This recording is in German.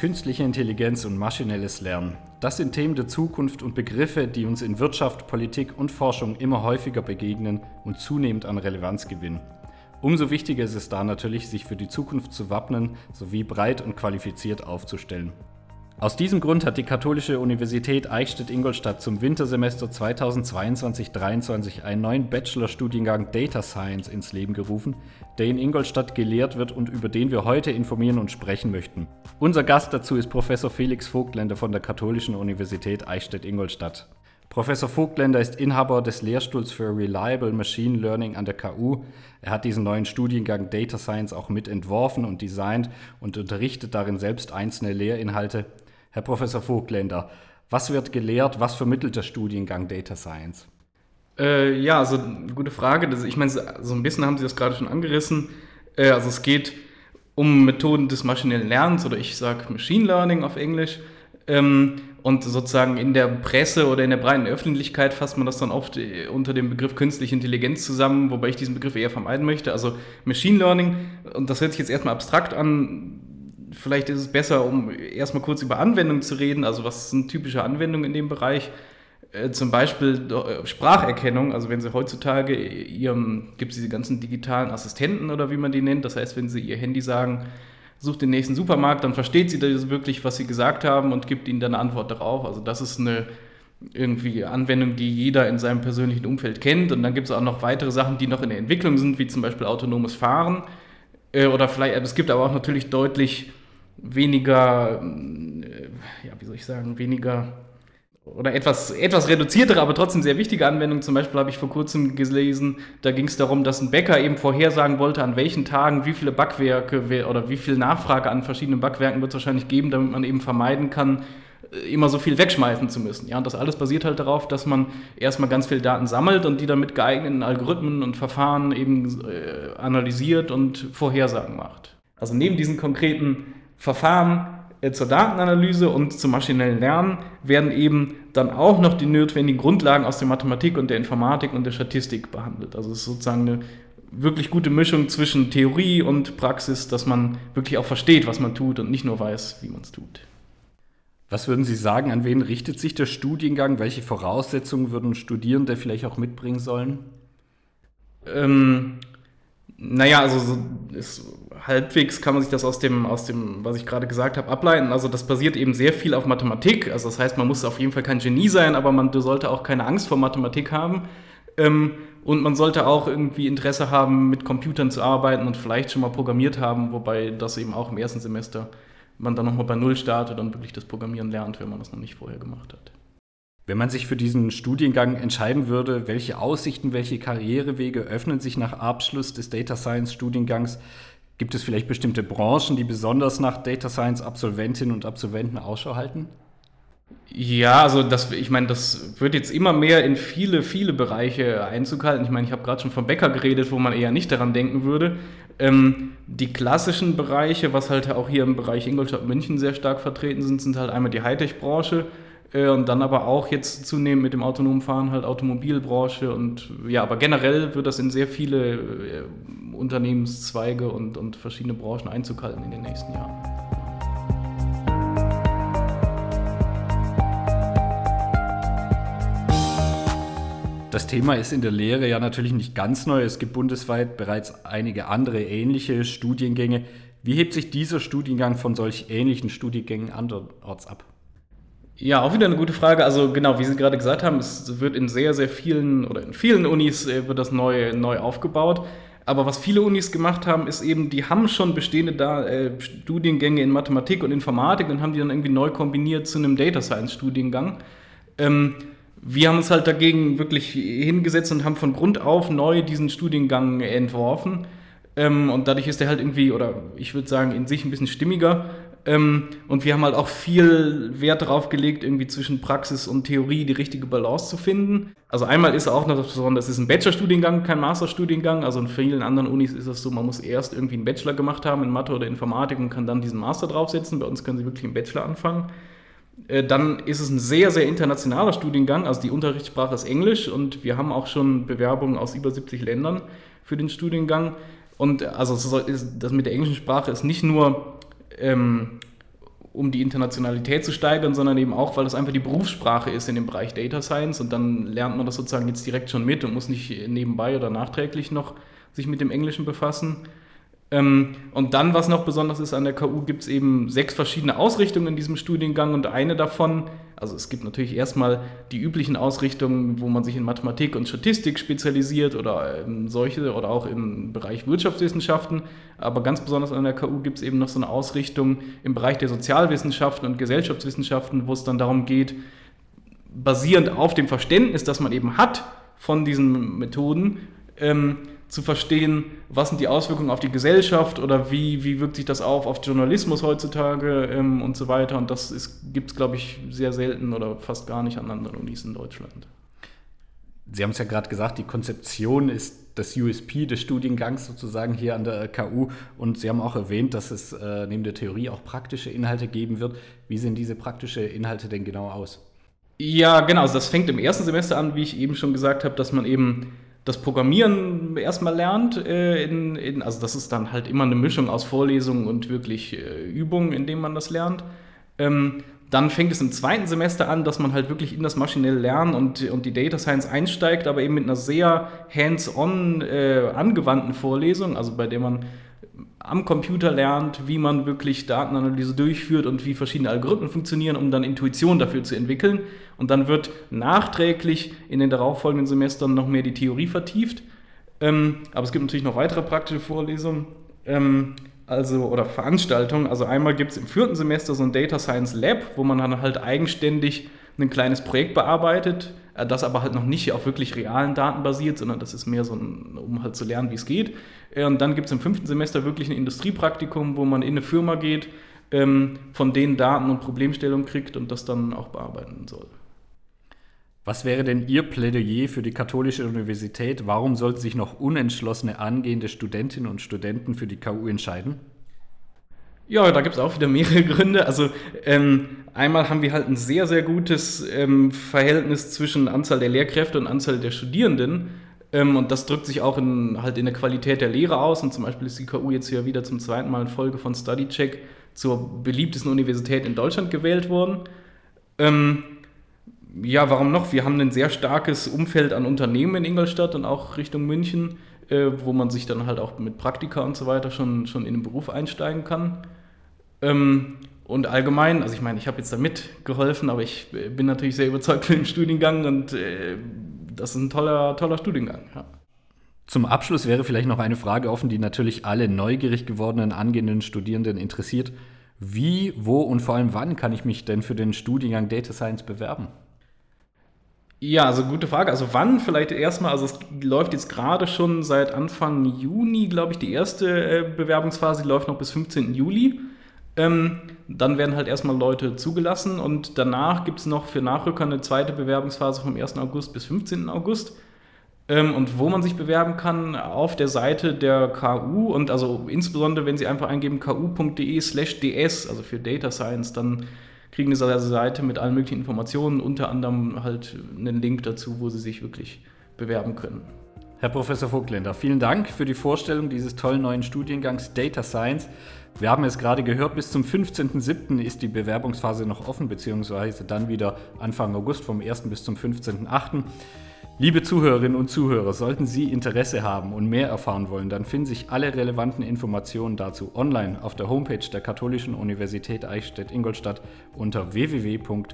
künstliche Intelligenz und maschinelles Lernen. Das sind Themen der Zukunft und Begriffe, die uns in Wirtschaft, Politik und Forschung immer häufiger begegnen und zunehmend an Relevanz gewinnen. Umso wichtiger ist es da natürlich, sich für die Zukunft zu wappnen sowie breit und qualifiziert aufzustellen. Aus diesem Grund hat die Katholische Universität Eichstätt-Ingolstadt zum Wintersemester 2022-23 einen neuen Bachelorstudiengang Data Science ins Leben gerufen, der in Ingolstadt gelehrt wird und über den wir heute informieren und sprechen möchten. Unser Gast dazu ist Professor Felix Vogtländer von der Katholischen Universität Eichstätt-Ingolstadt. Professor Vogtländer ist Inhaber des Lehrstuhls für Reliable Machine Learning an der KU. Er hat diesen neuen Studiengang Data Science auch mit entworfen und designt und unterrichtet darin selbst einzelne Lehrinhalte. Herr Professor Vogtländer, was wird gelehrt, was vermittelt der Studiengang Data Science? Äh, ja, also gute Frage. Ich meine, so ein bisschen haben Sie das gerade schon angerissen. Äh, also es geht um Methoden des maschinellen Lernens oder ich sage Machine Learning auf Englisch. Ähm, und sozusagen in der Presse oder in der breiten Öffentlichkeit fasst man das dann oft äh, unter dem Begriff künstliche Intelligenz zusammen, wobei ich diesen Begriff eher vermeiden möchte. Also Machine Learning, und das hört sich jetzt erstmal abstrakt an, vielleicht ist es besser, um erstmal kurz über Anwendungen zu reden. Also was sind typische Anwendungen in dem Bereich? Äh, zum Beispiel äh, Spracherkennung, also wenn Sie heutzutage Ihrem, gibt es diese ganzen digitalen Assistenten oder wie man die nennt, das heißt, wenn Sie Ihr Handy sagen, sucht den nächsten Supermarkt, dann versteht sie das wirklich, was Sie gesagt haben und gibt Ihnen dann eine Antwort darauf. Also das ist eine irgendwie Anwendung, die jeder in seinem persönlichen Umfeld kennt. Und dann gibt es auch noch weitere Sachen, die noch in der Entwicklung sind, wie zum Beispiel autonomes Fahren. Äh, oder vielleicht, es gibt aber auch natürlich deutlich weniger, äh, ja, wie soll ich sagen, weniger oder etwas, etwas reduziertere, aber trotzdem sehr wichtige Anwendung. Zum Beispiel habe ich vor kurzem gelesen, da ging es darum, dass ein Bäcker eben vorhersagen wollte, an welchen Tagen wie viele Backwerke oder wie viel Nachfrage an verschiedenen Backwerken wird es wahrscheinlich geben, damit man eben vermeiden kann, äh, immer so viel wegschmeißen zu müssen. Ja, und das alles basiert halt darauf, dass man erstmal ganz viel Daten sammelt und die dann mit geeigneten Algorithmen und Verfahren eben äh, analysiert und Vorhersagen macht. Also neben diesen konkreten Verfahren äh, zur Datenanalyse und zum maschinellen Lernen werden eben dann auch noch die notwendigen Grundlagen aus der Mathematik und der Informatik und der Statistik behandelt. Also es ist sozusagen eine wirklich gute Mischung zwischen Theorie und Praxis, dass man wirklich auch versteht, was man tut und nicht nur weiß, wie man es tut. Was würden Sie sagen, an wen richtet sich der Studiengang? Welche Voraussetzungen würden Studierende vielleicht auch mitbringen sollen? Ähm, naja, also so, ist, halbwegs kann man sich das aus dem, aus dem, was ich gerade gesagt habe, ableiten. Also das basiert eben sehr viel auf Mathematik. Also das heißt, man muss auf jeden Fall kein Genie sein, aber man sollte auch keine Angst vor Mathematik haben. Ähm, und man sollte auch irgendwie Interesse haben, mit Computern zu arbeiten und vielleicht schon mal programmiert haben, wobei das eben auch im ersten Semester man dann nochmal bei Null startet und wirklich das Programmieren lernt, wenn man das noch nicht vorher gemacht hat. Wenn man sich für diesen Studiengang entscheiden würde, welche Aussichten, welche Karrierewege öffnen sich nach Abschluss des Data Science Studiengangs, gibt es vielleicht bestimmte Branchen, die besonders nach Data Science Absolventinnen und Absolventen Ausschau halten? Ja, also das, ich meine, das wird jetzt immer mehr in viele, viele Bereiche Einzug halten. Ich meine, ich habe gerade schon vom Bäcker geredet, wo man eher nicht daran denken würde. Ähm, die klassischen Bereiche, was halt auch hier im Bereich Ingolstadt München sehr stark vertreten sind, sind halt einmal die Hightech-Branche, und dann aber auch jetzt zunehmend mit dem autonomen Fahren halt Automobilbranche und ja, aber generell wird das in sehr viele äh, Unternehmenszweige und, und verschiedene Branchen Einzug halten in den nächsten Jahren. Das Thema ist in der Lehre ja natürlich nicht ganz neu. Es gibt bundesweit bereits einige andere ähnliche Studiengänge. Wie hebt sich dieser Studiengang von solch ähnlichen Studiengängen anderorts ab? Ja, auch wieder eine gute Frage. Also genau, wie Sie gerade gesagt haben, es wird in sehr, sehr vielen oder in vielen Unis äh, wird das neu, neu aufgebaut. Aber was viele Unis gemacht haben, ist eben, die haben schon bestehende da, äh, Studiengänge in Mathematik und Informatik und haben die dann irgendwie neu kombiniert zu einem Data Science Studiengang. Ähm, wir haben uns halt dagegen wirklich hingesetzt und haben von Grund auf neu diesen Studiengang entworfen. Ähm, und dadurch ist der halt irgendwie, oder ich würde sagen, in sich ein bisschen stimmiger. Ähm, und wir haben halt auch viel Wert darauf gelegt, irgendwie zwischen Praxis und Theorie die richtige Balance zu finden. Also einmal ist auch noch das Besondere, das ist ein Bachelorstudiengang, kein Masterstudiengang. Also in vielen anderen Unis ist das so, man muss erst irgendwie einen Bachelor gemacht haben in Mathe oder Informatik und kann dann diesen Master draufsetzen. Bei uns können sie wirklich im Bachelor anfangen. Äh, dann ist es ein sehr, sehr internationaler Studiengang. Also die Unterrichtssprache ist Englisch und wir haben auch schon Bewerbungen aus über 70 Ländern für den Studiengang. Und also das mit der englischen Sprache ist nicht nur ähm, um die Internationalität zu steigern, sondern eben auch, weil das einfach die Berufssprache ist in dem Bereich Data Science und dann lernt man das sozusagen jetzt direkt schon mit und muss nicht nebenbei oder nachträglich noch sich mit dem Englischen befassen. Ähm, und dann, was noch besonders ist an der KU, gibt es eben sechs verschiedene Ausrichtungen in diesem Studiengang und eine davon, also es gibt natürlich erstmal die üblichen Ausrichtungen, wo man sich in Mathematik und Statistik spezialisiert oder solche oder auch im Bereich Wirtschaftswissenschaften, aber ganz besonders an der KU gibt es eben noch so eine Ausrichtung im Bereich der Sozialwissenschaften und Gesellschaftswissenschaften, wo es dann darum geht, basierend auf dem Verständnis, das man eben hat von diesen Methoden, ähm, zu verstehen, was sind die Auswirkungen auf die Gesellschaft oder wie, wie wirkt sich das auf auf Journalismus heutzutage ähm, und so weiter. Und das gibt es, glaube ich, sehr selten oder fast gar nicht an anderen Unis in Deutschland. Sie haben es ja gerade gesagt, die Konzeption ist das USP des Studiengangs sozusagen hier an der KU. Und Sie haben auch erwähnt, dass es äh, neben der Theorie auch praktische Inhalte geben wird. Wie sehen diese praktischen Inhalte denn genau aus? Ja, genau. Also das fängt im ersten Semester an, wie ich eben schon gesagt habe, dass man eben das Programmieren erstmal lernt. Äh, in, in, also das ist dann halt immer eine Mischung aus Vorlesungen und wirklich äh, Übungen, in denen man das lernt. Ähm, dann fängt es im zweiten Semester an, dass man halt wirklich in das maschinelle Lernen und, und die Data Science einsteigt, aber eben mit einer sehr hands-on äh, angewandten Vorlesung, also bei der man am Computer lernt, wie man wirklich Datenanalyse durchführt und wie verschiedene Algorithmen funktionieren, um dann Intuition dafür zu entwickeln. Und dann wird nachträglich in den darauffolgenden Semestern noch mehr die Theorie vertieft. Ähm, aber es gibt natürlich noch weitere praktische Vorlesungen ähm, also, oder Veranstaltungen. Also einmal gibt es im vierten Semester so ein Data Science Lab, wo man dann halt eigenständig ein kleines Projekt bearbeitet, das aber halt noch nicht auf wirklich realen Daten basiert, sondern das ist mehr so, ein, um halt zu lernen, wie es geht. Äh, und dann gibt es im fünften Semester wirklich ein Industriepraktikum, wo man in eine Firma geht, ähm, von denen Daten und Problemstellungen kriegt und das dann auch bearbeiten soll. Was wäre denn Ihr Plädoyer für die Katholische Universität? Warum sollten sich noch unentschlossene angehende Studentinnen und Studenten für die KU entscheiden? Ja, da gibt es auch wieder mehrere Gründe. Also ähm, einmal haben wir halt ein sehr, sehr gutes ähm, Verhältnis zwischen Anzahl der Lehrkräfte und Anzahl der Studierenden. Ähm, und das drückt sich auch in, halt in der Qualität der Lehre aus. Und zum Beispiel ist die KU jetzt hier wieder zum zweiten Mal in Folge von StudyCheck zur beliebtesten Universität in Deutschland gewählt worden. Ähm, ja, warum noch? Wir haben ein sehr starkes Umfeld an Unternehmen in Ingolstadt und auch Richtung München, äh, wo man sich dann halt auch mit Praktika und so weiter schon, schon in den Beruf einsteigen kann. Ähm, und allgemein, also ich meine, ich habe jetzt da mitgeholfen, aber ich äh, bin natürlich sehr überzeugt von dem Studiengang und äh, das ist ein toller, toller Studiengang. Ja. Zum Abschluss wäre vielleicht noch eine Frage offen, die natürlich alle neugierig gewordenen angehenden Studierenden interessiert. Wie, wo und vor allem wann kann ich mich denn für den Studiengang Data Science bewerben? Ja, also gute Frage. Also wann vielleicht erstmal, also es läuft jetzt gerade schon seit Anfang Juni, glaube ich, die erste äh, Bewerbungsphase, die läuft noch bis 15. Juli. Ähm, dann werden halt erstmal Leute zugelassen und danach gibt es noch für Nachrücker eine zweite Bewerbungsphase vom 1. August bis 15. August. Ähm, und wo man sich bewerben kann, auf der Seite der KU und also insbesondere, wenn Sie einfach eingeben ku.de slash ds, also für Data Science, dann kriegen Sie eine Seite mit allen möglichen Informationen, unter anderem halt einen Link dazu, wo Sie sich wirklich bewerben können. Herr Professor Vogtländer, vielen Dank für die Vorstellung dieses tollen neuen Studiengangs Data Science. Wir haben es gerade gehört, bis zum 15.07. ist die Bewerbungsphase noch offen, beziehungsweise dann wieder Anfang August vom 1. bis zum 15.08. Liebe Zuhörerinnen und Zuhörer, sollten Sie Interesse haben und mehr erfahren wollen, dann finden sich alle relevanten Informationen dazu online auf der Homepage der Katholischen Universität Eichstätt-Ingolstadt unter www.ku.de/ds.